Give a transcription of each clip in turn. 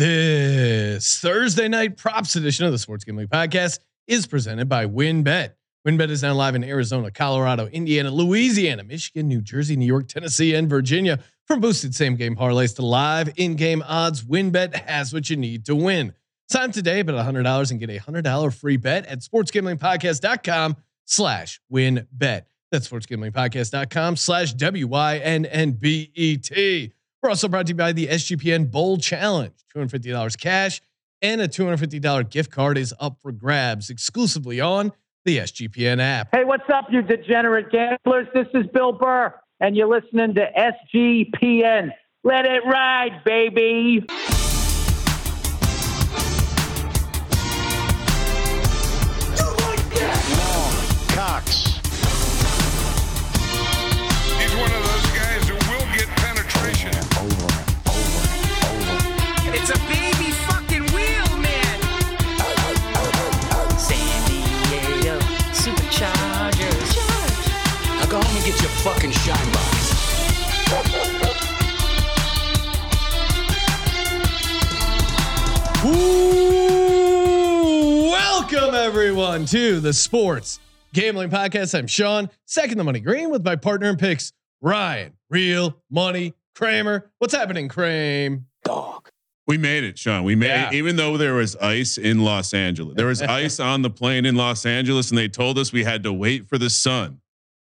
This Thursday night props edition of the Sports Gambling Podcast is presented by WynnBet. WynnBet is now live in Arizona, Colorado, Indiana, Louisiana, Michigan, New Jersey, New York, Tennessee, and Virginia. From boosted same game parlays to live in game odds, WynnBet has what you need to win. Sign today, bet $100 and get a $100 free bet at sportsgamblingpodcast.com slash wynnbet. That's sportsgamblingpodcast.com slash W-Y-N-N-B-E-T. We're also brought to you by the SGPN Bowl Challenge. $250 cash and a $250 gift card is up for grabs exclusively on the SGPN app. Hey, what's up, you degenerate gamblers? This is Bill Burr, and you're listening to SGPN. Let it ride, baby. Your fucking shine box. Ooh, welcome everyone to the Sports Gambling Podcast. I'm Sean, second the money green with my partner in picks, Ryan, real money Kramer. What's happening, Kramer? Dog. We made it, Sean. We made Yeah. it, even though there was ice in Los Angeles. There was ice on the plane in Los Angeles, and they told us we had to wait for the sun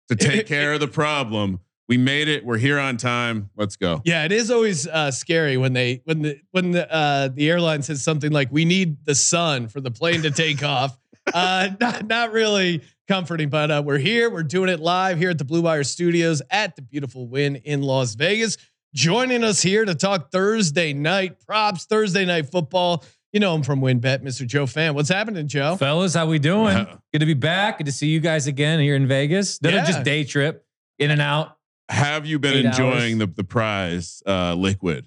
to take care of the problem. We made it. We're here on time. Let's go. Yeah, it is always uh, scary when they when the when the uh, the airline says something like "We need the sun for the plane to take off." Uh, not not really comforting, but uh, we're here. We're doing it live here at the Blue Wire Studios at the beautiful Wynn in Las Vegas. Joining us here to talk Thursday night props, Thursday night football. You know him from WynnBet, Mr. Joe Fann. What's happening, Joe? Fellas, how we doing? Yeah. Good to be back. Good to see you guys again here in Vegas. Another Yeah. just day trip, in and out. Have you been Eight enjoying hours. the the prize uh, liquid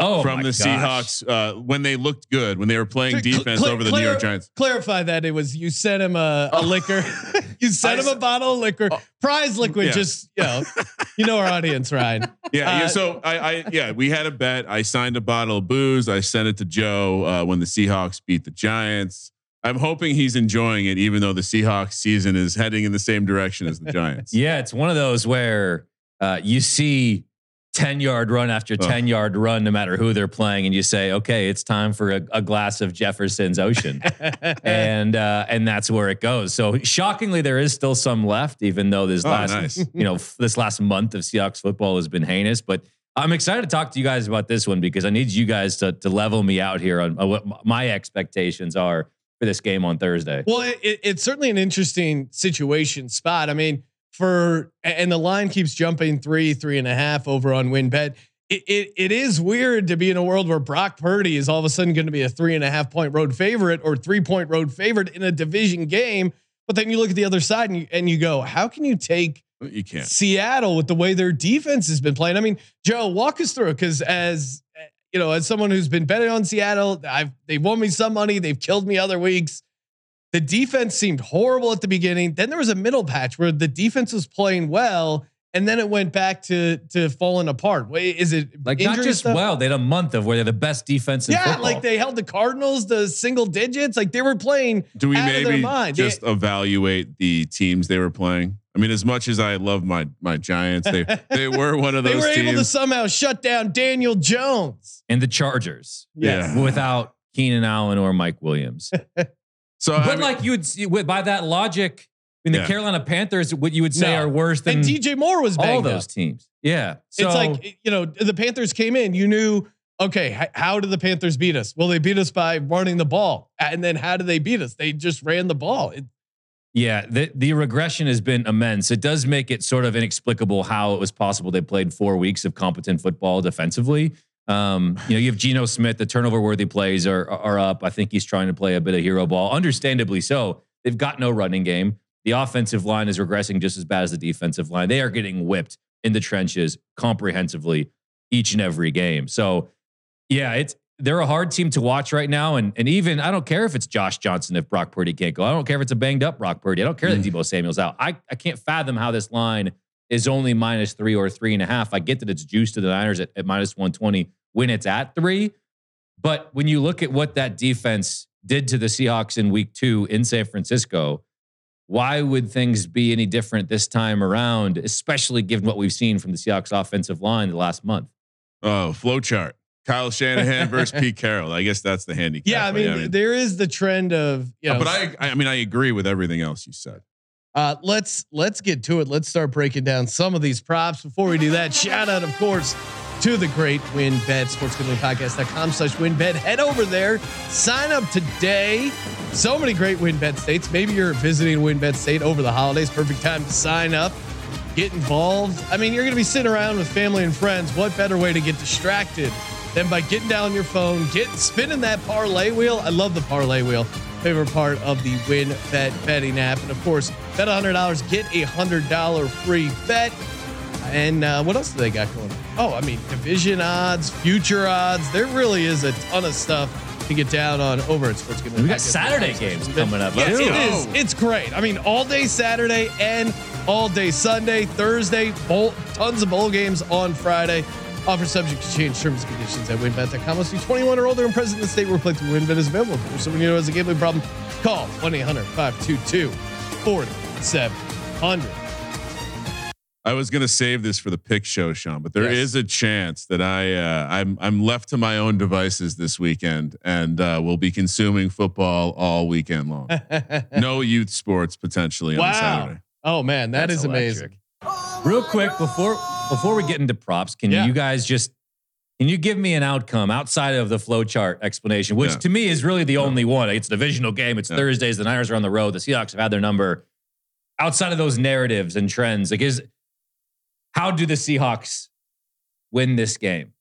Oh, from my the gosh. Seahawks uh, when they looked good when they were playing Cl- defense cl- over the New York Giants? Clarify that it was you sent him a, a liquor. you sent I him a s- bottle of liquor. Oh, Prize liquid, yeah. just you know, you know our audience, Ryan. Yeah, Uh, yeah. So I, I, yeah, we had a bet. I signed a bottle of booze. I sent it to Joe uh, when the Seahawks beat the Giants. I'm hoping he's enjoying it, even though the Seahawks season is heading in the same direction as the Giants. Yeah, it's one of those where uh, you see 10 yard run after Oh. 10 yard run, no matter who they're playing, and you say, okay, it's time for a, a glass of Jefferson's Ocean. and uh, and that's where it goes. So shockingly, there is still some left, even though this Oh, last nice. you know this last month of Seahawks football has been heinous. But I'm excited to talk to you guys about this one because I need you guys to to level me out here on uh, what my expectations are for this game on Thursday. Well, it, it, it's certainly an interesting situation spot. I mean, for and the line keeps jumping three, three and a half over on WynnBet. It, it, it is weird to be in a world where Brock Purdy is all of a sudden going to be a three and a half point road favorite or three point road favorite in a division game. But then you look at the other side and you, and you go, how can you take You can't. Seattle with the way their defense has been playing. I mean, Joe, walk us through it because as uh, you know, as someone who's been betting on Seattle, I've they've won me some money, they've killed me other weeks. The defense seemed horrible at the beginning. Then there was a middle patch where the defense was playing well, and then it went back to to falling apart. Wait, is it Like not just stuff? well, they had a month of where they're the best defense in Yeah, football. like they held the Cardinals to single digits. Like they were playing. Do we out of their maybe mind. They- just evaluate the teams they were playing? I mean, as much as I love my my Giants, they they were one of those. They those were able to somehow shut down Daniel Jones. and the Chargers Yeah. without Keenan Allen or Mike Williams. So I but mean, like you would see by that logic, I mean, the Yeah. Carolina Panthers, what you would say No. are worse than And DJ Moore was all those up. teams. Yeah. So it's like you know the Panthers came in. You knew okay. How did the Panthers beat us? Well, they beat us by running the ball. And then how did they beat us? They just ran the ball. It, yeah, the the regression has been immense. It does make it sort of inexplicable how it was possible they played four weeks of competent football defensively. Um, you know, you have Geno Smith, the turnover worthy plays are are up. I think he's trying to play a bit of hero ball, understandably so. They've got no running game. The offensive line is regressing just as bad as the defensive line. They are getting whipped in the trenches comprehensively each and every game. So, yeah, it's they're a hard team to watch right now. And and even I don't care if it's Josh Johnson if Brock Purdy can't go. I don't care if it's a banged up Brock Purdy. I don't care that Debo Samuel's out. I, I can't fathom how this line is only minus three or three and a half. I get that it's juiced to the Niners at, at minus 120 when it's at three. But when you look at what that defense did to the Seahawks in week two in San Francisco, why would things be any different this time around, especially given what we've seen from the Seahawks offensive line the last month? Oh, flow chart. Kyle Shanahan versus Pete Carroll. I guess that's the handicap. Yeah, I mean, there is the trend of you know, but I, I mean, I agree with everything else you said. Uh, let's let's get to it. Let's start breaking down some of these props. Before we do that, shout out, of course, to the great WynnBet, sportsgamblingpodcast.com slash WynnBet. Head over there, sign up today. So many great WynnBet states. Maybe you're visiting WynnBet state over the holidays. Perfect time to sign up, get involved. I mean, you're going to be sitting around with family and friends. What better way to get distracted than by getting down your phone, get spinning that parlay wheel? I love the parlay wheel favorite part of the Win Bet betting app. And of course, bet $100, get a $100 free bet. And uh, what else do they got going on? Oh, I mean, division odds, future odds. There really is a ton of stuff to get down on over at Sports Gambling. We got Saturday games coming up. Yeah, it is. It's great. I mean, all day Saturday and all day Sunday, Thursday, bowl, tons of bowl games on Friday. Offer subject to change terms and conditions at wynnbet.com. Must be 21 or older and present in the state where play through WynnBet is available. For someone you know has a gambling problem, call 1 800 522 4700. I was gonna save this for the pick show, Sean, but there is Yes. a chance that I uh, I'm I'm left to my own devices this weekend and uh, will be consuming football all weekend long. no youth sports potentially on Wow. Saturday. Oh, man, that That's is electric. amazing. Real quick before before we get into props, can Yeah. you guys just can you give me an outcome outside of the flow chart explanation, which Yeah. to me is really the only one? It's a divisional game. It's Yeah. Thursdays. The Niners are on the road. The Seahawks have had their number. Outside of those narratives and trends, like is how do the Seahawks win this game?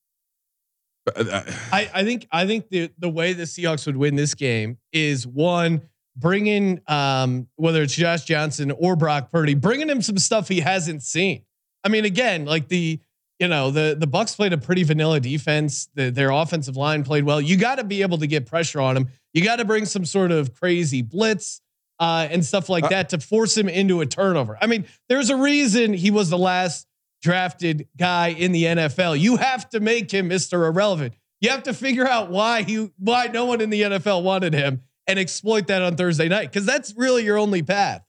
Uh, I, I think I think the the way the Seahawks would win this game is one bringing um, whether it's Josh Johnson or Brock Purdy, bringing him some stuff he hasn't seen. I mean, again, like the you know the the Bucks played a pretty vanilla defense. The, their offensive line played well. You got to be able to get pressure on him. You got to bring some sort of crazy blitz. Uh, and stuff like Uh, that to force him into a turnover. I mean, there's a reason he was the last drafted guy in the NFL. You have to make him Mr. Irrelevant. You have to figure out why he why no one in the NFL wanted him and exploit that on Thursday night because that's really your only path.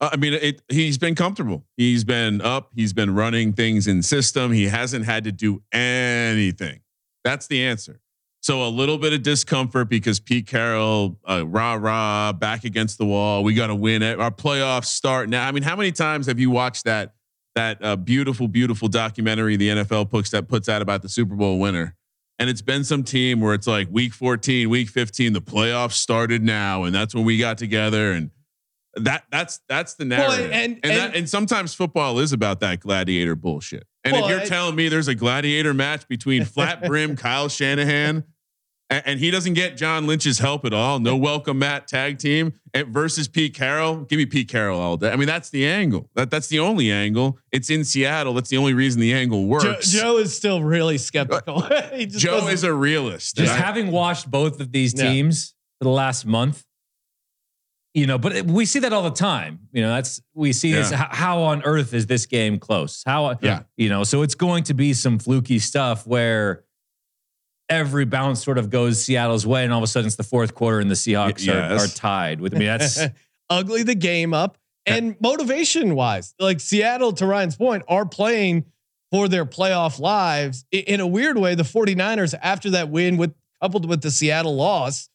Uh, I mean, it, he's been comfortable. He's been up. He's been running things in system. He hasn't had to do anything. That's the answer. So a little bit of discomfort because Pete Carroll, uh, rah rah, back against the wall. We got to win it. Our playoffs start now. I mean, how many times have you watched that that uh, beautiful, beautiful documentary the NFL puts that puts out about the Super Bowl winner? And it's been some team where it's like week 14, week 15, the playoffs started now, and that's when we got together and that that's that's the Well, narrative. and- and, and- that, and sometimes football is about that gladiator bullshit. And Well, if you're I- telling me there's a gladiator match between flat brim Kyle Shanahan and, and he doesn't get John Lynch's help at all, no welcome Matt tag team and versus Pete Carroll, give me Pete Carroll all day. I mean, that's the angle. That that's the only angle. It's in Seattle. That's the only reason the angle works. Joe is still really skeptical. Uh, Joe is a realist. Just I- having watched both of these Yeah. teams for the last month, you know, but we see that all the time. You know, that's we see this. Yeah. How, how on earth is this game close? How, Yeah. you know, so it's going to be some fluky stuff where every bounce sort of goes Seattle's way, and all of a sudden it's the fourth quarter and the Seahawks Y- are, yes. are tied. With I mean, that's ugly the game up and motivation wise, like Seattle, to Ryan's point, are playing for their playoff lives I- in a weird way. The 49ers, after that win with coupled with the Seattle loss,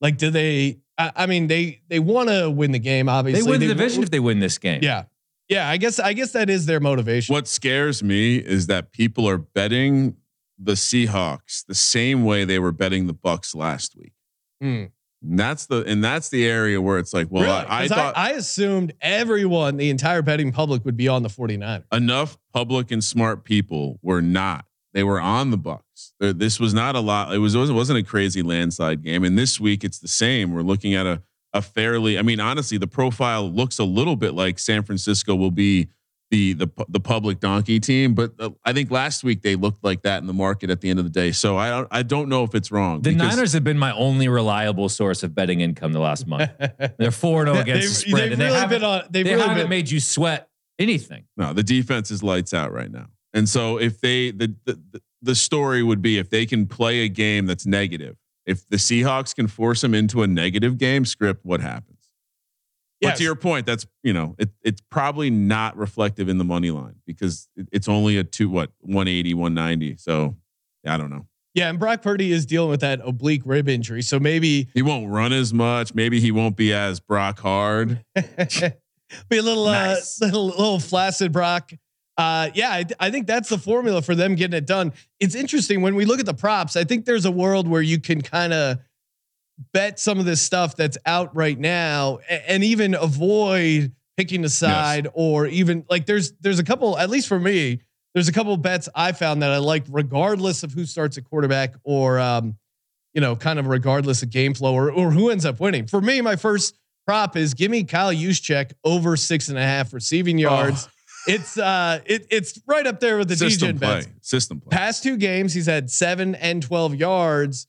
like, do they, I, I mean, they, they want to win the game, Obviously, they obviously. win the division if they win this game. yeah. Yeah. I guess, I guess that is their motivation. What scares me is that people are betting the Seahawks the same way they were betting the Bucks last week. Hmm. And that's the and that's the area where it's like, well, Really? I, I thought I assumed everyone, the entire betting public would be on the 49ers. enough public and smart people were not. They were on the Bucks. There- This was not a lot. It was it wasn't a crazy landslide game. And this week it's the same. We're looking at a a fairly. I mean, honestly, the profile looks a little bit like San Francisco will be the the the public donkey team, but uh, I think last week they looked like that in the market at the end of the day. So I don't I don't know if it's wrong. The Niners have been my only reliable source of betting income the last month. They're four zero against the They've, spread, they've and they really haven't, been on, they've they really haven't been, made you sweat anything. No, the defense is lights out right now. And so if they the the the story would be if they can play a game that's negative, If the Seahawks can force them into a negative game script, what happens? But Yes. to your point, that's you know it, it's probably not reflective in the money line because it, it's only a two what 180 190 so I don't know Yeah, and Brock Purdy is dealing with that oblique rib injury, so maybe he won't run as much maybe he won't be as Brock hard be a little Nice. uh, little little flaccid Brock. Uh, yeah, I, I think that's the formula for them getting it done. It's interesting when we look at the props. I think there's a world where you can kind of bet some of this stuff that's out right now, a- and even avoid picking a side, or even like there's there's a couple. At least for me, there's a couple bets I found that I like, regardless of who starts at quarterback, or um, you know, kind of regardless of game flow, or or who ends up winning. For me, my first prop is give me Kyle Juszczyk over six and a half receiving yards. It's uh, it, it's right up there with the system DJ play bets. system play Past two games, he's had seven and 12 yards.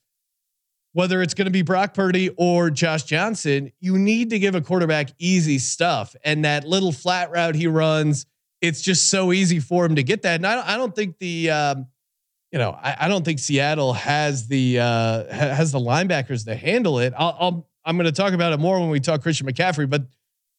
Whether it's going to be Brock Purdy or Josh Johnson, you need to give a quarterback easy stuff. And that little flat route he runs, it's just so easy for him to get that. And I don't, I don't think the, um, you know, I, I don't think Seattle has the uh, has the linebackers to handle it. I'll, I'll I'm going to talk about it more when we talk Christian McCaffrey, but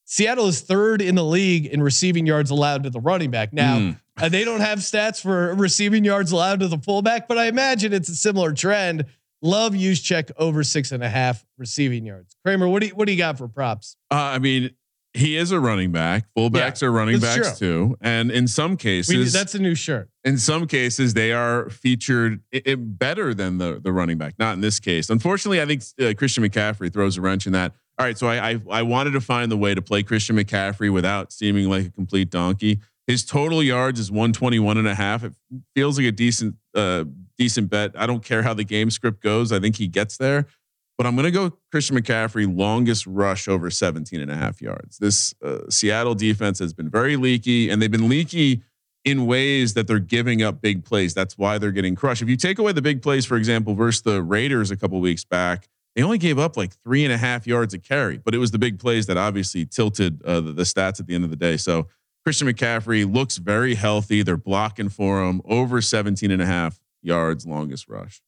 Seattle is third in the league in receiving yards allowed to the running back. Now, Hmm. uh, they don't have stats for receiving yards allowed to the fullback, but I imagine it's a similar trend. Love Juszczyk over six and a half receiving yards. Kramer, what do you, what do you got for props? uh, I mean he is a running back fullbacks are running backs too and in some cases We, that's a new shirt. in some cases they are featured i- i- better than the the running back. Not in this case. Unfortunately, I think uh, Christian McCaffrey throws a wrench in that. All right, so I, I I wanted to find the way to play Christian McCaffrey without seeming like a complete donkey. His total yards is 121 and a half. It feels like a decent uh decent bet. I don't care how the game script goes. I think he gets there. But I'm going to go Christian McCaffrey longest rush over 17 and a half yards. This uh, Seattle defense has been very leaky and they've been leaky in ways that they're giving up big plays. That's why they're getting crushed. If you take away the big plays, for example, versus the Raiders a couple weeks back, they only gave up like three and a half yards a carry, but it was the big plays that obviously tilted uh, the, the stats at the end of the day. So Christian McCaffrey looks very healthy. They're blocking for him over 17 and a half yards longest rush.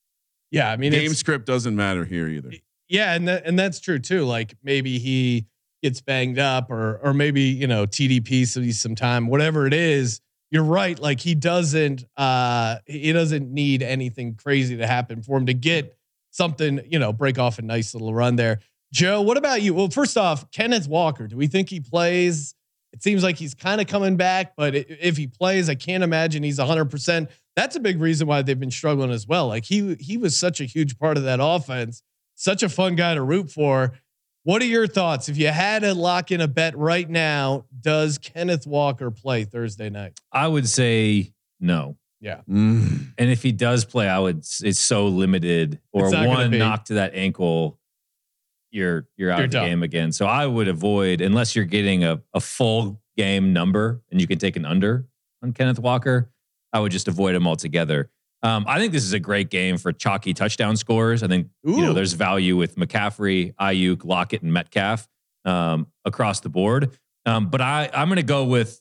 Yeah, I mean, Game script doesn't matter here either. yeah, and that, and that's true too. Like maybe he gets banged up, or or maybe you know TDP so he's some time, whatever it is. You're right. Like he doesn't uh he doesn't need anything crazy to happen for him to get something, you know, break off a nice little run there. Joe, what about you? Well, first off, Kenneth Walker, do we think he plays? It seems like he's kind of coming back, but if he plays, I can't imagine he's 100%. That's a big reason why they've been struggling as well. Like he he was such a huge part of that offense, such a fun guy to root for. What are your thoughts? If you had to lock in a bet right now, does Kenneth Walker play Thursday night? I would say no. Mm. And if he does play, I would. It's so limited, or It's not gonna one knock to that ankle, you're you're out You're of the done. game again. So I would avoid unless you're getting a a full game number and you can take an under on Kenneth Walker. I would just avoid them altogether. Um, I think this is a great game for chalky touchdown scores. I think you know there's value with McCaffrey, Aiyuk, Lockett, and Metcalf um, across the board. Um, but I I'm going to go with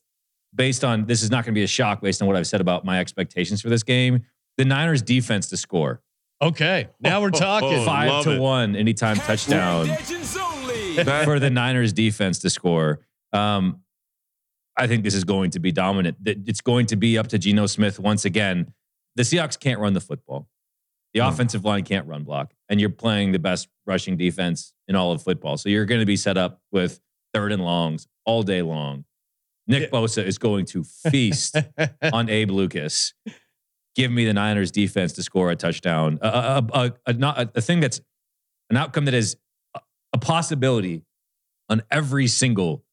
based on this is not going to be a shock based on what I've said about my expectations for this game. The Niners defense to score Okay, now we're talking. Oh, five to it. one anytime touchdown for the Niners defense to score. Um, I think this is going to be dominant. It's going to be up to Geno Smith once again. The Seahawks can't run the football. The No. offensive line can't run block, and you're playing the best rushing defense in all of football. So you're going to be set up with third and longs all day long. Nick Yeah. Bosa is going to feast on Abe Lucas. Give me the Niners defense to score a touchdown. A, a, a, a, not, a, thing that's an outcome that is a possibility on every single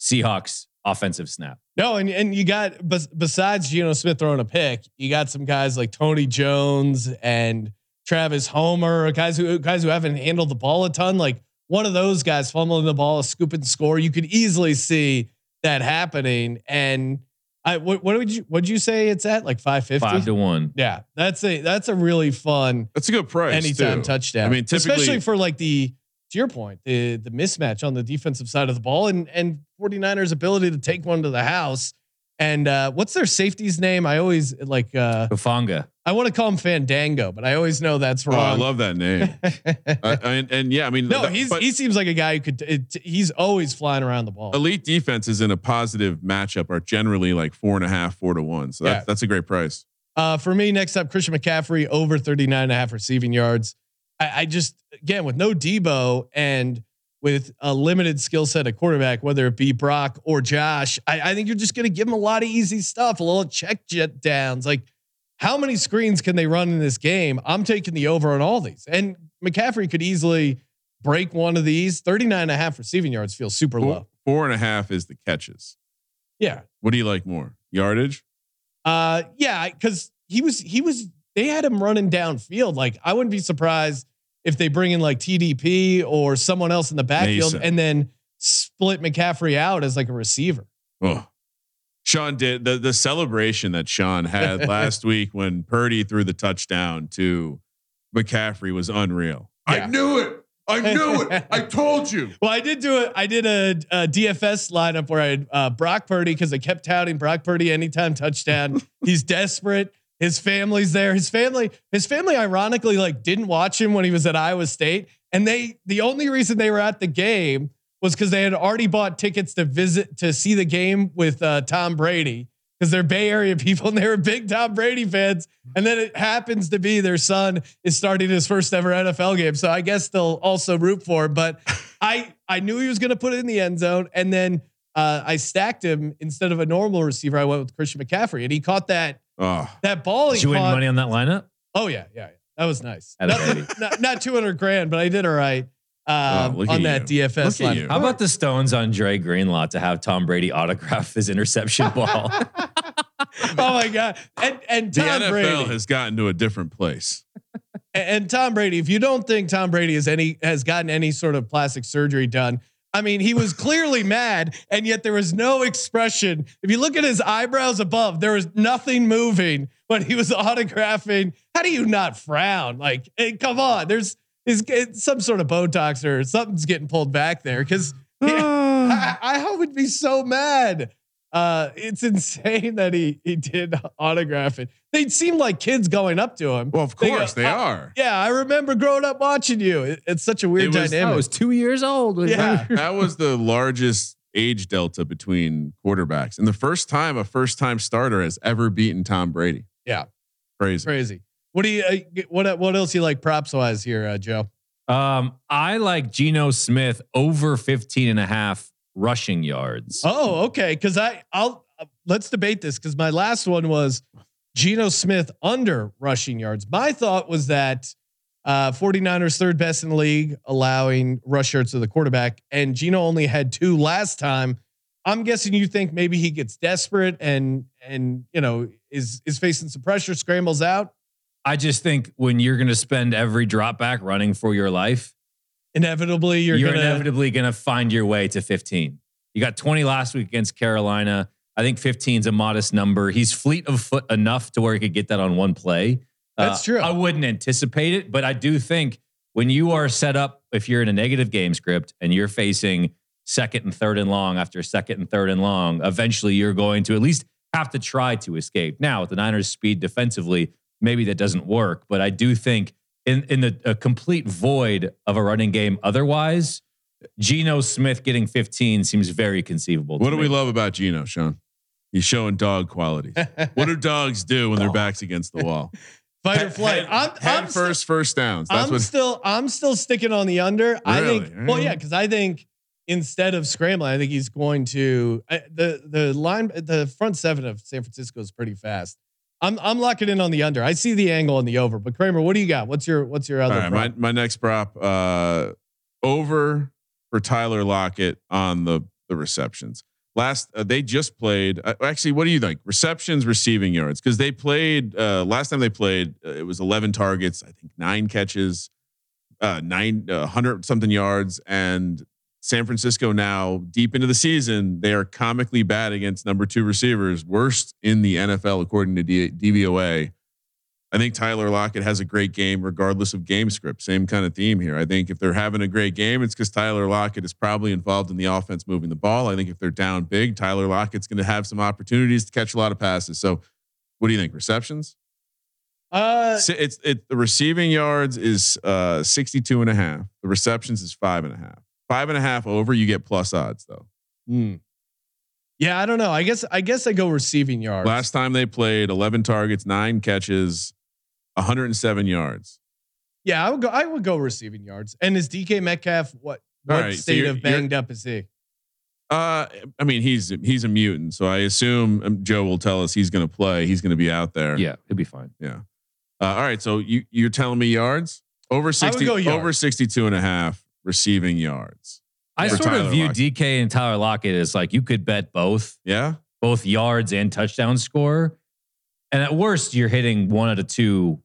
Seahawks offensive snap. No, and and you got bes- besides Geno Smith throwing a pick, you got some guys like Tony Jones and Travis Homer, guys who guys who haven't handled the ball a ton. Like one of those guys fumbling the ball, a scoop and score. You could easily see that happening. And I what what would you what'd you say it's at like five fifty? Five to one. Yeah, that's a that's a really fun That's a good price. anytime too. touchdown. I mean, typically, especially for like the to your point, the the mismatch on the defensive side of the ball and and 49ers ability to take one to the house. And uh, what's their safety's name? I always like uh Hufanga. I want to call him Fandango, but I always know that's Oh, I love that name. Uh, and, and yeah, I mean, no, that- he's but he seems like a guy who could. It, he's always flying around the ball. elite defenses in a positive matchup are generally like four and a half, four to one. So that's, Yeah. that's a great price. Uh, for me, next up, Christian McCaffrey over 39 and a half receiving yards. I, I just, again, with no Debo and with a limited skill set at quarterback, whether it be Brock or Josh, I, I think you're just going to give him a lot of easy stuff, a little check jet downs. Like, how many screens can they run in this game? I'm taking the over on all these. And McCaffrey could easily break one of these. 39 and a half receiving yards feels super Four, low. four and a half is the catches. Yeah. What do you like more? Yardage? Uh, yeah, because he was he was they had him running downfield. Like I wouldn't be surprised if they bring in like TDP or someone else in the backfield Mason. and then split McCaffrey out as like a receiver. Oh, Sean did the the celebration that Sean had last week when Purdy threw the touchdown to McCaffrey was unreal. Yeah. I knew it. I knew it. I told you. Well, I did do it. I did a, a DFS lineup where I had uh, Brock Purdy because I kept touting Brock Purdy anytime touchdown. He's desperate. His family's there. His family, his family, ironically, like didn't watch him when he was at Iowa State, and they the only reason they were at the game was because they had already bought tickets to visit to see the game with uh, Tom Brady because they're Bay Area people and they were big Tom Brady fans. And then it happens to be their son is starting his first ever NFL game, so I guess they'll also root for him. But I I knew he was going to put it in the end zone, and then uh, I stacked him instead of a normal receiver. I went with Christian McCaffrey, and he caught that Oh, that ball. Did He you win caught, money on that lineup? Oh yeah, yeah, yeah. That was nice. Atta Not, baby. not, not 200 grand, but I did all right um, Oh, look on at that you. DFS Look at line. you. How about the Stones on Dre Greenlaw to have Tom Brady autograph his interception ball? oh my god! And and the Tom NFL Brady has gotten to a different place. and Tom Brady. If you don't think Tom Brady has any has gotten any sort of plastic surgery done, I mean, he was clearly mad, and yet there was no expression. If you look at his eyebrows above, there was nothing moving when he was autographing. How do you not frown? Like, hey, come on, there's is some sort of Botox or something's getting pulled back there because I, I would be so mad. Uh, it's insane that he he did autograph it. They seem like kids going up to him. Well, of They go, course they "Oh, are. Yeah, I remember growing up watching you. It- it's such a weird It was- dynamic. I was two years old. yeah, that was the largest age delta between quarterbacks, and the first time a first time starter has ever beaten Tom Brady. Yeah. crazy. crazy. What do you uh, what what else you like props wise here, uh, Joe? Um, I like Geno Smith over 15 and a half rushing yards. Oh, okay. Because I I'll uh, let's debate this because my last one was Geno Smith under rushing yards. My thought was that uh 49ers third best in the league, allowing rush yards to the quarterback, and Geno only had two last time. I'm guessing you think maybe he gets desperate and and you know is is facing some pressure, scrambles out. I just think when you're going to spend every drop back running for your life, Inevitably, you're, you're, gonna inevitably going to find your way to 15. You got 20 last week against Carolina. I think 15 is a modest number. He's fleet of foot enough to where he could get that on one play. Uh, That's true. I wouldn't anticipate it, but I do think when you are set up, if you're in a negative game script and you're facing second and third and long after second and third and long, eventually you're going to at least have to try to escape. Now, with the Niners' speed defensively, maybe that doesn't work, but I do think in in the a complete void of a running game otherwise, Geno Smith getting 15 seems very conceivable. What to do me. we love about Geno, Sean? He's showing dog qualities. what do dogs do when their backs against the wall? fight or flight. I'm, Head I'm first, first downs. That's I'm what. still I'm still sticking on the under. I Really? think well yeah because I think instead of scrambling I think he's going to I, the the line the front seven of San Francisco is pretty fast. I'm I'm locking in on the under. I see the angle on the over. But Kramer, what do you got? What's your what's your All other? right, my, my next prop uh, over for Tyler Lockett on the the receptions. Last uh, they just played. Uh, actually, what do you think? Receptions, receiving yards, because they played uh, last time they played. Uh, it was eleven targets, I think nine catches, uh, nine uh, hundred something yards, and San Francisco now deep into the season they are comically bad against number two receivers, worst in the NFL according to D- DVOA. I think Tyler Lockett has a great game regardless of game script. Same kind of theme here. I think if they're having a great game, it's because Tyler Lockett is probably involved in the offense moving the ball. I think if they're down big, Tyler Lockett's going to have some opportunities to catch a lot of passes. So, what do you think? Receptions? Uh, Si- It's it the receiving yards is uh 62 and a half. The receptions is five and a half. Five and a half over, you get plus odds though. hmm. Yeah, I don't know. I guess I guess I go receiving yards. Last time they played 11 targets, nine catches, 107 yards. yeah, I would go. I would go receiving yards. And is DK Metcalf what? What right, so state you're- of you're- banged up is he? Uh, I mean, he's he's a mutant, so I assume um, Joe will tell us he's going to play. He's going to be out there. Yeah, he'll be fine. yeah. Uh, all right, so you you're telling me yards over 60 yards. over 62 and a half receiving yards. I sort Tyler of view Lockett. DK and Tyler Lockett as like you could bet both, Yeah. both yards and touchdown score. And at worst, you're hitting one out of two,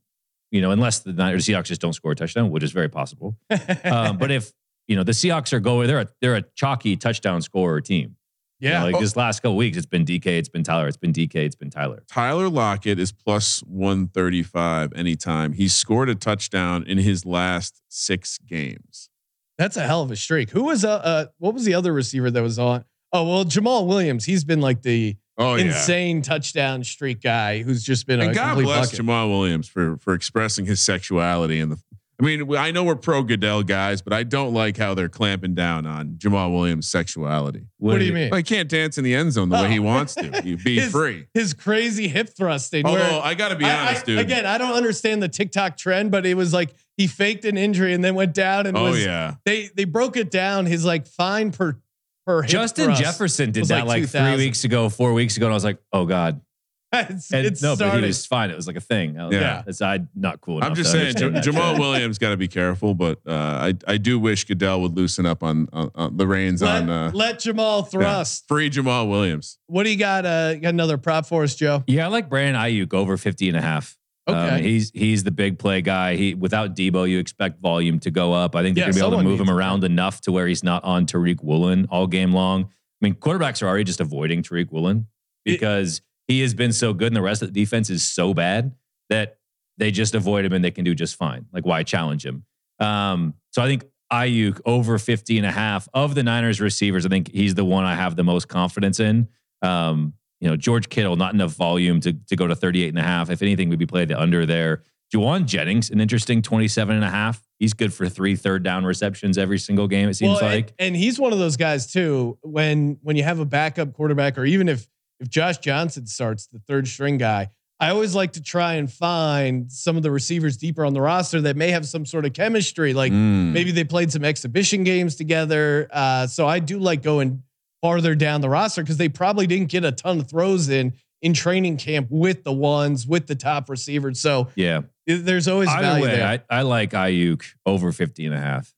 you know, unless the Niners Seahawks just don't score a touchdown, which is very possible. Um, but if you know the Seahawks are going, they're a they're a chalky touchdown scorer team. You know, yeah, like this last couple weeks, it's been DK, it's been Tyler, it's been DK, it's been Tyler. Tyler Lockett is plus 135 anytime. He's scored a touchdown in his last six games. that's a hell of a streak. Who was uh, uh what was the other receiver that was on? Oh well, Jamaal Williams. He's been like the Oh, insane touchdown streak guy who's just been a And God complete bless bucket. Jamaal Williams for for expressing his sexuality and the. I mean, I know we're pro Goodell guys, but I don't like how they're clamping down on Jamaal Williams' sexuality. What do you mean? He can't dance in the end zone the way he Oh. wants to. He'd be His- free. His crazy hip thrusting. Although where- I got to be I- I- honest, dude. Again, I don't understand the TikTok trend, but it was like he faked an injury and then went down and oh was yeah, they they broke it down. His like fine per per Justin thrust. Jefferson did that like like, three weeks ago, four weeks ago, and I was like, oh god. it's, And it's no, but he was fine. It was like a thing. I was- Yeah. it's I not cool. I'm just saying understand Ja- that Jamaal. Williams got to be careful, but uh, I I do wish Goodell would loosen up on, on, on the reins let, on uh, let Jamaal yeah. thrust. free Jamaal Williams. What do you got? Uh, you got another prop for us, Joe? Yeah, I like Brandon Aiyuk over 50 and a half. Um, he's he's the big play guy. He without Debo, you expect volume to go up. I think they're Yeah, gonna be able to move him around enough to where he's not on Tariq Woolen all game long. I mean, quarterbacks are already just avoiding Tariq Woolen It- because he has been so good and the rest of the defense is so bad that they just avoid him and they can do just fine. Like why challenge him? Um, so I think Aiyuk over 50 and a half of the Niners receivers. I think he's the one I have the most confidence in. Um, you know, George Kittle, not enough volume to, to go to 38 and a half. If anything, we'd be playing the under there. Jauan Jennings, an interesting 27 and a half. He's good for three third down receptions every single game, it seems Well, like. and, and he's one of those guys too. When when you have a backup quarterback, or even if if Josh Johnson starts the third string guy, I always like to try and find some of the receivers deeper on the roster that may have some sort of chemistry. Like Mm. maybe they played some exhibition games together. Uh, so I do like going farther down the roster because they probably didn't get a ton of throws in in training camp with the ones with the top receivers. So Yeah. there's always Either value way, there. I, I like Aiyuk over 50 and a half.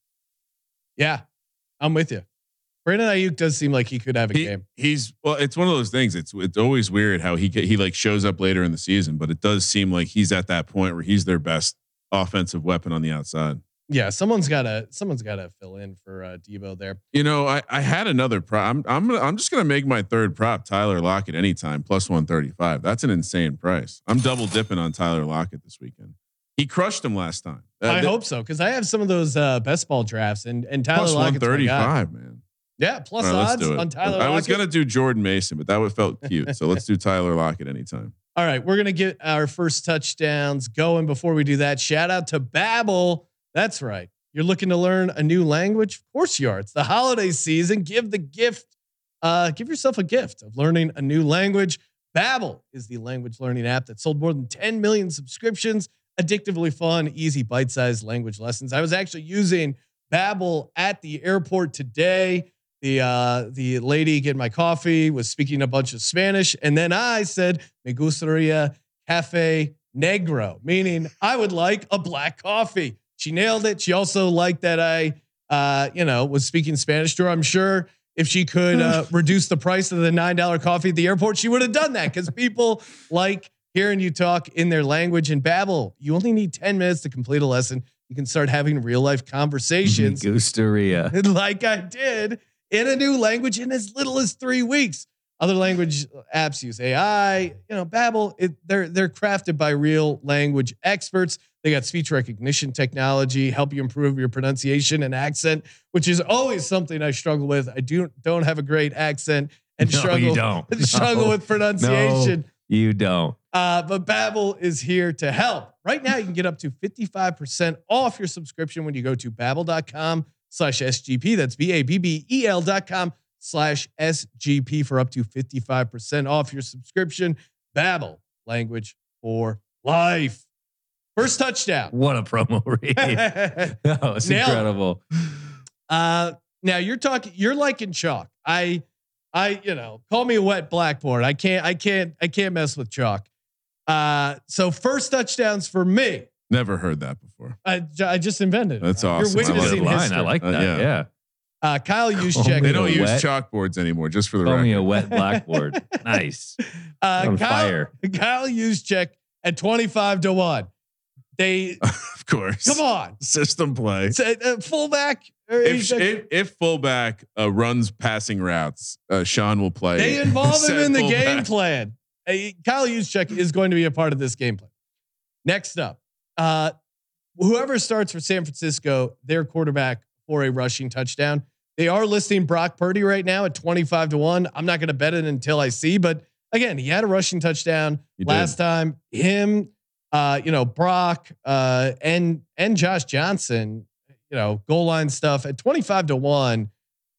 yeah, I'm with you. Brandon Aiyuk does seem like he could have a He- game. he's well. It's one of those things. It's it's always weird how he he like shows up later in the season, but it does seem like he's at that point where he's their best offensive weapon on the outside. Yeah, someone's got to someone's got to fill in for uh, Debo there. You know, I, I had another prop. I'm I'm gonna, I'm just gonna make my third prop Tyler Lockett anytime plus one thirty five. That's an insane price. I'm double dipping on Tyler Lockett this weekend. He crushed him last time. Uh, I th- hope so because I have some of those uh, best ball drafts and and Tyler plus one thirty five, man. Yeah, plus right, odds on Tyler. I was gonna do Jordan Mason, but that would felt cute. So let's do Tyler Lockett anytime. All right, we're gonna get our first touchdowns going. Before we do that, shout out to Babbel. That's right. You're looking to learn a new language? Of course you are. It's the holiday season. Give the gift. Uh, give yourself a gift of learning a new language. Babbel is the language learning app that sold more than 10 million subscriptions. Addictively fun, easy, bite-sized language lessons. I was actually using Babbel at the airport today. The uh, the lady getting my coffee was speaking a bunch of Spanish, and then I said, "Me gustaría café negro," meaning I would like a black coffee. She nailed it. She also liked that I, uh, you know, was speaking Spanish to her. I'm sure if she could uh, reduce the price of the nine dollar coffee at the airport, she would have done that because people like hearing you talk in their language and Babbel. You only need ten minutes to complete a lesson. You can start having real life conversations Goosteria. like I did in a new language in as little as three weeks. Other language apps use AI. You know, Babbel. It, they're they're crafted by real language experts. They got speech recognition technology, help you improve your pronunciation and accent, which is always something I struggle with. I do don't have a great accent and No, struggle you don't. struggle No. with pronunciation. You don't. Uh, but Babbel is here to help. Right now, you can get up to 55% off your subscription when you go to babbel.com slash SGP. That's B-A-B-B-E-L dot com slash SGP for up to 55% off your subscription. Babbel, language for life. First touchdown. What a promo read. that was Nailed it. incredible. Uh, now you're talking, you're liking chalk. I, I, you know, call me a wet blackboard. I can't, I can't, I can't mess with chalk. Uh, so first touchdowns for me. Never heard that before. I just invented. it. That's You're awesome. I love witnessing Good line. history. I like Uh, that. yeah. yeah. Uh, Kyle Call Juszczyk. me They don't use wet- chalkboards anymore, just for the Call me record. a wet blackboard. nice. Uh, On Kyle, fire. Kyle Juszczyk at 25 to 1. They, of course. come on. System play. It's a- a fullback. If, a- if if fullback uh, runs passing routes, uh, Sean will play. they involve him in the fullback. game plan. Uh, Kyle Juszczyk is going to be a part of this game plan. Next up, uh, whoever starts for San Francisco, their quarterback for a rushing touchdown. They are listing Brock Purdy right now at 25 to 1. I'm not going to bet it until I see, but again, he had a rushing touchdown He did. last time. Him, uh, you know, Brock, uh, and and Josh Johnson, you know, goal line stuff at 25 to 1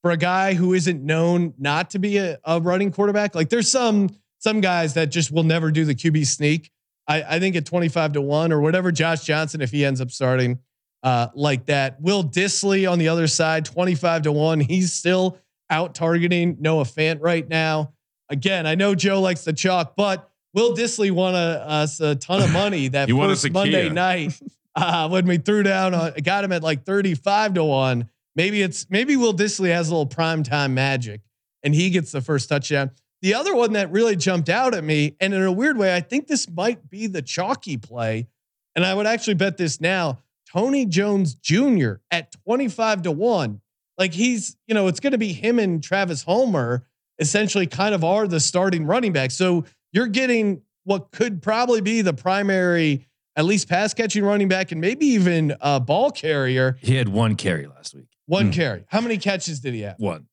for a guy who isn't known not to be a, a running quarterback. Like there's some some guys that just will never do the QB sneak. I, I think at 25 to 1 or whatever Josh Johnson, if he ends up starting uh, like that. Will Dissly on the other side, 25 to 1. He's still out targeting Noah Fant right now. Again, I know Joe likes the chalk, but Will Dissly won a, us a ton of money that first Monday Kia. night uh, when we threw down. On, got him at like 35 to 1. Maybe it's maybe Will Dissly has a little prime time magic and he gets the first touchdown. The other one that really jumped out at me, and in a weird way, I think this might be the chalky play. And I would actually bet this now. Tony Jones Jr. at 25 to 1. Like he's, you know, it's going to be him and Travis Homer essentially kind of are the starting running back. So you're getting what could probably be the primary, at least pass catching running back and maybe even a ball carrier. He had one carry last week. One Hmm. carry. How many catches did he have? One.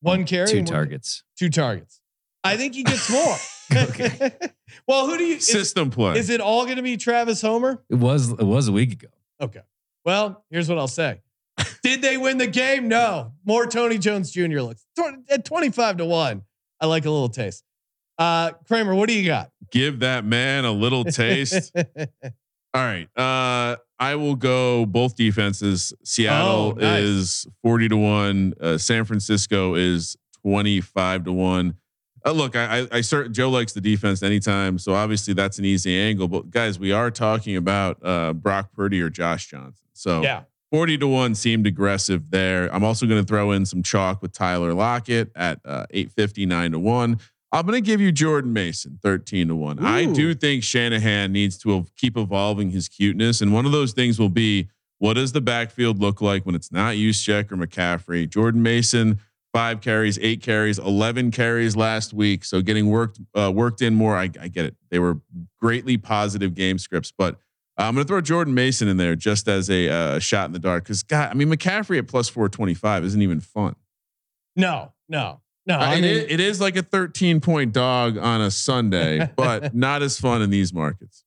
One carry. Two targets. Two targets. I think he gets more. okay. well, who do you? Is, System play. is it all going to be Travis Homer? It was it was a week ago. Okay. Well, here's what I'll say. Did they win the game? No. More Tony Jones Jr. looks at 25 to 1. I like a little taste. Uh Kramer, what do you got? Give that man a little taste. All right. Uh, I will go both defenses. Seattle Oh, nice. is 40 to 1. Uh, San Francisco is 25 to 1. Uh, look, I, I, I Joe likes the defense anytime. So obviously that's an easy angle. But guys, we are talking about uh, Brock Purdy or Josh Johnson. So yeah. 40 to 1 seemed aggressive there. I'm also going to throw in some chalk with Tyler Lockett at uh, 859 to 1. I'm going to give you Jordan Mason 13 to 1. I do think Shanahan needs to keep evolving his cuteness. And one of those things will be what does the backfield look like when it's not Juszczyk or McCaffrey? Jordan Mason, five carries, eight carries, 11 carries last week. So getting worked uh, worked in more. I, I get it. They were greatly positive game scripts, but I'm going to throw Jordan Mason in there just as a uh, shot in the dark because God, I mean McCaffrey at plus 425 isn't even fun. No, no, no. I mean, is- it is like a 13 point dog on a Sunday, but not as fun in these markets.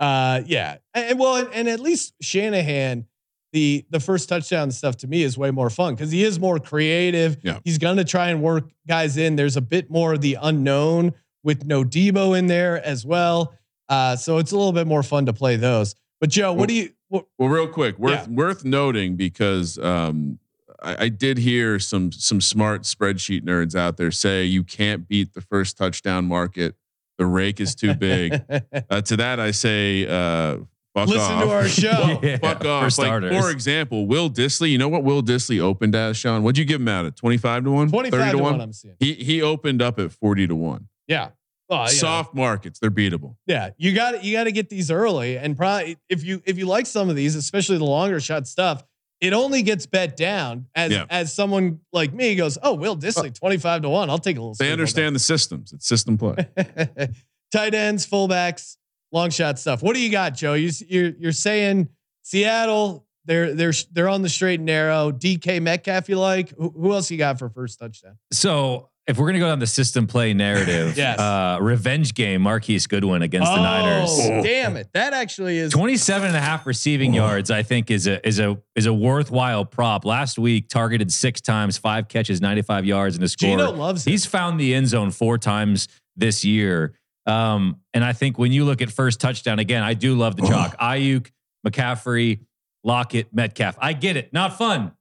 Uh, yeah, and well, and, and at least Shanahan, the the first touchdown stuff to me is way more fun because he is more creative. Yeah. he's gonna try and work guys in. There's a bit more of the unknown with no Debo in there as well. Uh, so it's a little bit more fun to play those. But Joe, what Well- do you? What, Well, real quick, worth Yeah. worth noting because um, I, I did hear some some smart spreadsheet nerds out there say you can't beat the first touchdown market. The rake is too big. uh, to that, I say, uh, fuck off Listen off. to our show. Yeah, fuck for off. Like, for example, Will Dissly. You know what Will Dissly opened as, Sean? What'd you give him out at? Twenty five to one. 25 30 to to one. one. I'm seeing. He he opened up at forty to one. Yeah. Yeah. Soft markets, they're beatable. Yeah, you got you got to get these early, and probably if you if you like some of these, especially the longer shot stuff, it only gets bet down as Yeah. as someone like me goes, oh, Will Dissly twenty five to one. I'll take a little. They understand the systems. It's system play. Tight ends, fullbacks, long shot stuff. What do you got, Joe? You you're, you're saying Seattle they're they're they're on the straight and narrow. DK Metcalf, you like? Who, who else you got for first touchdown? So if we're gonna go down the system play narrative, Yes. uh, revenge game, Marquise Goodwin against the Niners. Oh, damn it! That actually is 27 and a half receiving yards, I think is a is a is a worthwhile prop. Last week targeted six times, five catches, 95 yards and a score. Geno loves it. He's found the end zone four times this year. Um, and I think when you look at first touchdown again, I do love the chalk. Aiyuk, McCaffrey, Lockett, Metcalf. I get it. Not fun.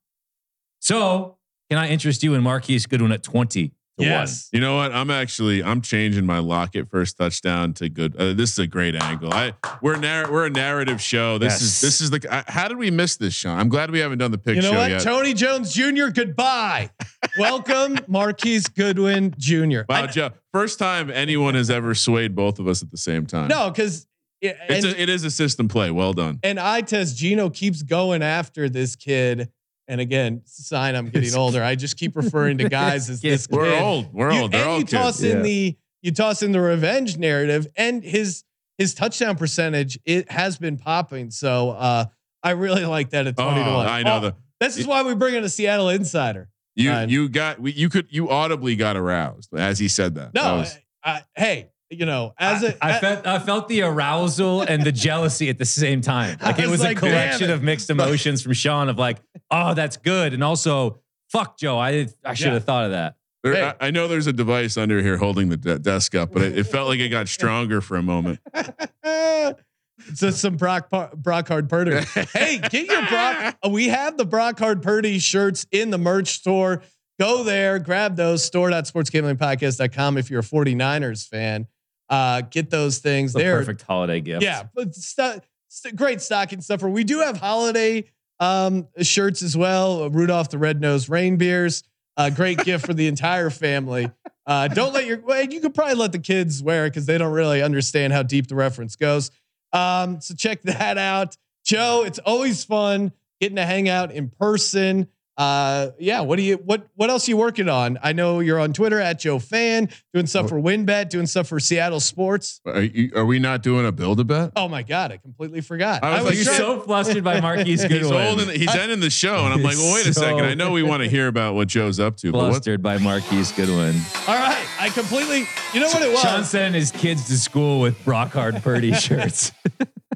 So can I interest you in Marquise Goodwin at 20 to yes. You know what? I'm actually I'm changing my Lockett first touchdown to good. Uh, this is a great angle. I we're narr- we're a narrative show. This Yes. is this is the. I, how did we miss this, Sean? I'm glad we haven't done the pick You know show what? yet. Tony Jones Jr. Goodbye. Welcome, Marquise Goodwin Jr. wow, I- Joe. First time anyone has ever swayed both of us at the same time. no, because it's and, a, it is a system play. Well done. and I test Geno keeps going after this kid. And again, sign I'm getting older. I just keep referring to guys as this We're kid. old. We're You- old. They're and all you toss kids. in Yeah. the you toss in the revenge narrative and his his touchdown percentage it has been popping. So uh I really like that at 20 to Oh, 1. I know Oh, the This is why we bring in a Seattle insider. you Fine. you got we, you could you audibly got aroused as he said that. That No, was- I, I- hey, you know, as a I felt I felt the arousal and the jealousy at the same time. Like I it was was like, a collection of mixed emotions from Sean of like, oh, that's good, and also, fuck Joe, I I should Yeah. have thought of that. there- hey. I, I know there's a device under here holding the de- desk up, but it, it felt like it got stronger for a moment. it's just some Brock Par- Brockhard Purdy. hey, get your Brock. uh, We have the Brockhard Purdy shirts in the merch store. Go there, grab those. Store.sportsgamblingpodcast.com if you're a 49ers fan. Uh, get those things. A They're perfect holiday gift. Yeah, but stu- st- great stocking stuffer. We do have holiday um, shirts as well. Uh, Rudolph the Red-Nosed Reindeers. A great gift for the entire family. Uh, don't let your well, you could probably let the kids wear it because they don't really understand how deep the reference goes. Um, so check that out. Joe, it's always fun getting to hang out in person. Uh, yeah, what do you what what else are you working on? I know you're on Twitter at Joe Fann, doing stuff for WynnBet, doing stuff for Seattle Sports. Are, you, are we not doing a build a bet? Oh my god, I completely forgot. I was like, You're trying- so flustered by Marquise He's Goodwin. holding. He's ending the show, and I'm like, well, wait a So- second. I know we want to hear about what Joe's up to, but what? flustered by Marquise Goodwin. All right, I completely. You know what it was? Sean sending his kids to school with Brockhard Purdy shirts.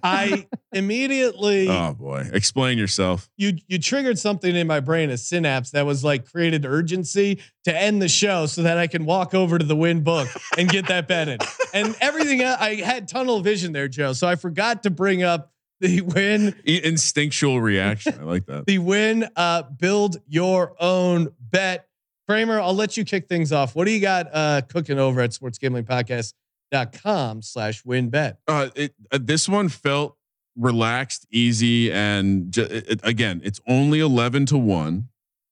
I immediately Oh boy, explain yourself. you you triggered something in my brain, a synapse that was like created urgency to end the show so that I can walk over to the Wynn book and get that bet in. And everything el- I had tunnel vision there, Joe. So I forgot to bring up the Wynn, Instinctual reaction. I like that. the Wynn. Uh, build your own bet. Kramer, I'll let you kick things off. What do you got uh, cooking over at sportsgamblingpodcast.com slash wynnbet? Uh, it, uh, this one felt relaxed, easy, and ju- it, it- again, it's only 11 to 1.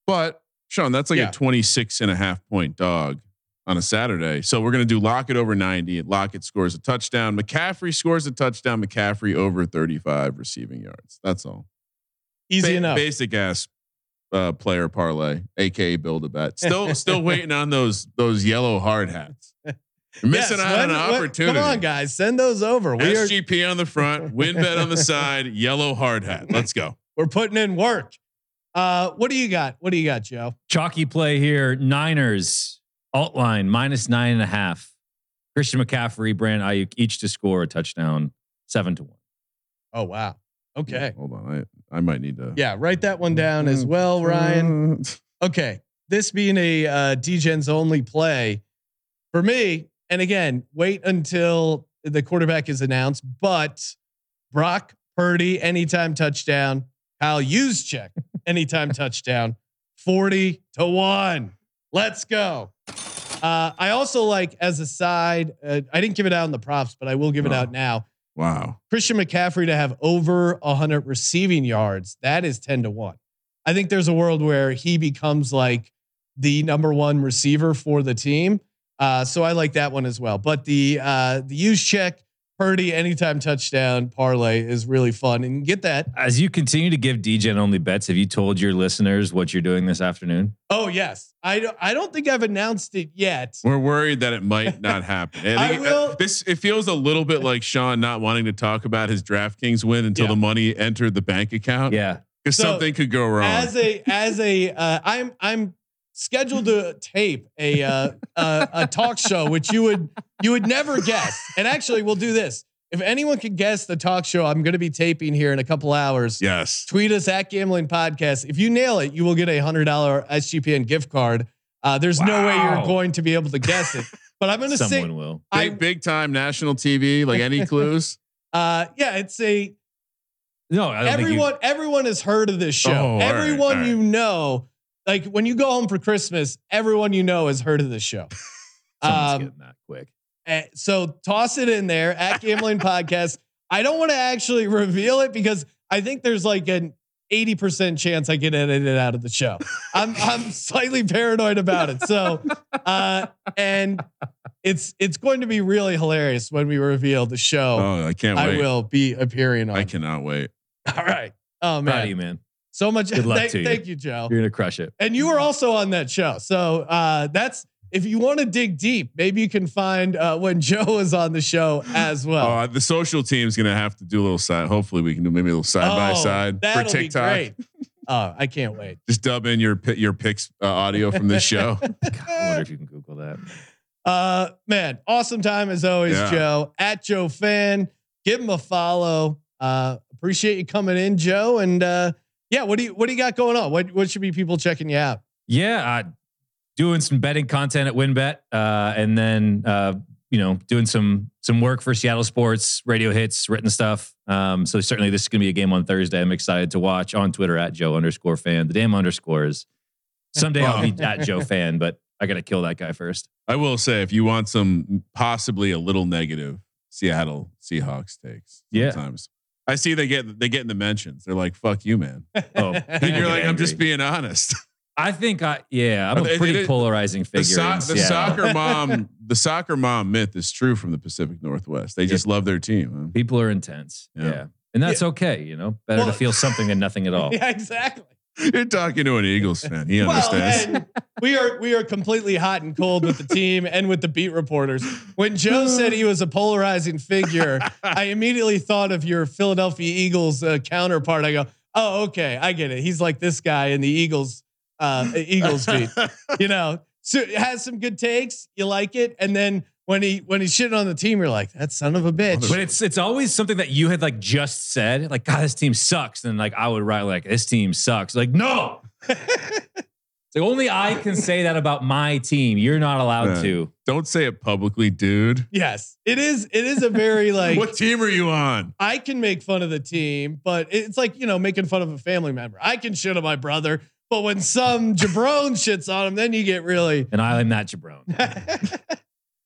But Sean, that's like Yeah. a 26 and a half point dog on a Saturday. So we're going to do Lockett over 90. Lockett scores a touchdown. McCaffrey scores a touchdown. McCaffrey over 35 receiving yards. That's all. Easy Ba- enough. Basic ass uh, player parlay, aka build a bet. Still, still waiting on those those yellow hard hats. You're missing Yes, out on an when- opportunity. Come on, guys, send those over. We are SGP on the front, WynnBet on the side, yellow hard hat. Let's go. we're putting in work. Uh, what do you got? What do you got, Joe? Chalky play here. Niners alt line minus nine and a half. Christian McCaffrey, Brand Aiyuk each to score a touchdown, seven to one. Oh wow. Okay. Hold on. I, I might need to. Yeah, write that one down as well, Ryan. Okay. This being a uh DGens only play for me, and again, wait until the quarterback is announced, but Brock Purdy, anytime touchdown, Kyle Juszczyk anytime touchdown, 40 to 1. Let's go. Uh, I also like as a side, uh, I didn't give it out in the props, but I will give it Oh. out now. Wow. Christian McCaffrey to have over 100 receiving yards, that is 10 to 1. I think there's a world where he becomes like the number one receiver for the team. Uh, so I like that one as well. But the uh, the Juszczyk Purdy anytime touchdown parlay is really fun, and get that. As you continue to give DGen only bets, have you told your listeners what you're doing this afternoon? Oh yes, I don't, I don't think I've announced it yet. We're worried that it might not happen. And I it- will- this it feels a little bit like Sean not wanting to talk about his DraftKings win until Yeah. the money entered the bank account. Yeah. because So, something could go wrong. as a as a uh, I'm I'm scheduled to tape a uh, uh, a talk show which you would you would never guess. And actually, we'll do this. If anyone can guess the talk show I'm going to be taping here in a couple hours, yes. tweet us at Gambling Podcast. If you nail it, you will get a hundred dollar SGPN gift card. Uh, there's no way you're going to be able to guess it. But I'm going to say, Someone will. Big, I, big time national TV. Like any clues? uh, yeah, it's a No, I don't everyone everyone has heard of this show. Oh, all right, everyone all right. you know, like when you go home for Christmas, everyone you know has heard of this show. think you, someone's um, getting that quick. eh, so toss it in there at Gambling Podcast. I don't want to actually reveal it because I think there's like an 80% chance I get edited out of the show. I'm I'm slightly paranoid about it. So uh and it's it's going to be really hilarious when we reveal the show Oh, I can't I wait. will be appearing on. I cannot wait. All right. Oh Proud man. of you, man. So much. Good luck thank, to you. thank you, Joe. You're gonna crush it. And you were also on that show. So uh, that's if you want to dig deep, maybe you can find uh, when Joe was on the show as well. Oh, the social team's gonna have to do a little side. Hopefully, we can do maybe a little side by Oh, side for that'll be TikTok. great. Oh, I can't wait. Just dub in your your picks uh, audio from this show. God, I wonder if you can Google that. Uh, man, awesome time as always, Yeah. Joe. At Joe Fann, give him a follow. Uh, appreciate you coming in, Joe. And uh, yeah, what do you what do you got going on? What what should be people checking you out? Yeah, uh, doing some betting content at WynnBet, uh, and then uh, you know doing some some work for Seattle sports, radio hits, written stuff. Um, so certainly this is going to be a game on Thursday. I'm excited to watch on Twitter at Joe underscore Fann. The damn underscores. Someday I'll be at Joe Fann, but I got to kill that guy first. I will say, if you want some possibly a little negative Seattle Seahawks takes, Yeah. sometimes I see they get they get in the mentions. They're like, "Fuck you, man," Oh, and you're like, "I'm just being honest." I think I yeah, I'm a pretty it- polarizing the, figure. so- the soccer mom, the soccer mom myth is true from the Pacific Northwest. They just love their team. huh? People are intense. Yeah. Yeah. And that's okay, you know. Better Well- to feel something than nothing at all. yeah, exactly. You're talking to an Eagles fan. He understands. and we are we are completely hot and cold with the team and with the beat reporters. When Joe said he was a polarizing figure, I immediately thought of your Philadelphia Eagles uh, counterpart. I go, oh, okay, I get it. He's like this guy in the Eagles uh, Eagles beat. You know, so it has some good takes. You like it, and then when he when he's shitting on the team, you're like, that son of a bitch. But it's it's always something that you had like just said, like, God, this team sucks. And like I would write like this team sucks. Like, no. it's like only I can say that about my team. You're not allowed Yeah. to. Don't say it publicly, dude. yes, it is. It is a very like. what team are you on? I can make fun of the team, but it's like, you know, making fun of a family member. I can shit on my brother, but when some jabron shits on him, then you get really. And I am not Jabron.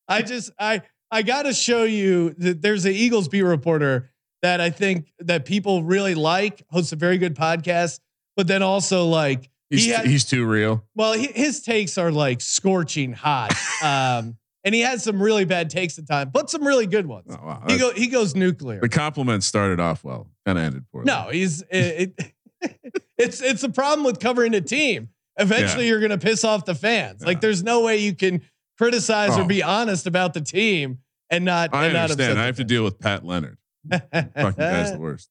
I just, I, I got to show you that there's an Eagles beat reporter that I think that people really like, hosts a very good podcast, but then also like, He's, he he's too real. well, he, his takes are like scorching hot. Um, and he has some really bad takes at times, but some really good ones. Oh, wow. He go, he goes nuclear. the compliment started off well, kind of ended poorly. No, he's it, it- it's it's a problem with covering a team. Eventually, Yeah. you're going to piss off the fans. Like, there's no way you can criticize or Oh. be honest about the team and not. I and not understand. upset I have to deal with Pat Leonard. fans. Fucking guy's the worst.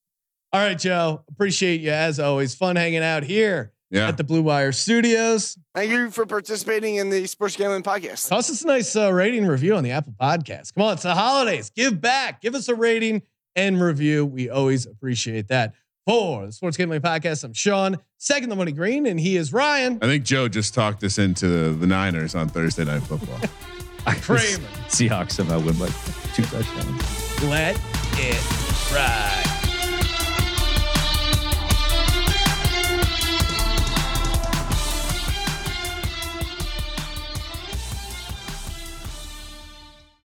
All right, Joe. Appreciate you as always. Fun hanging out here Yeah. at the Blue Wire Studios. Thank you for participating in the Sports Gambling Podcast. Toss us a nice uh, rating review on the Apple Podcast. Come on, it's the holidays. Give back. Give us a rating and review. We always appreciate that. For the Sports Gambling Podcast, I'm Sean, second the money green, and he is Ryan. I think Joe just talked us into the Niners on Thursday Night Football. I Kramer. Seahawks somehow win by two touchdowns. Let it ride.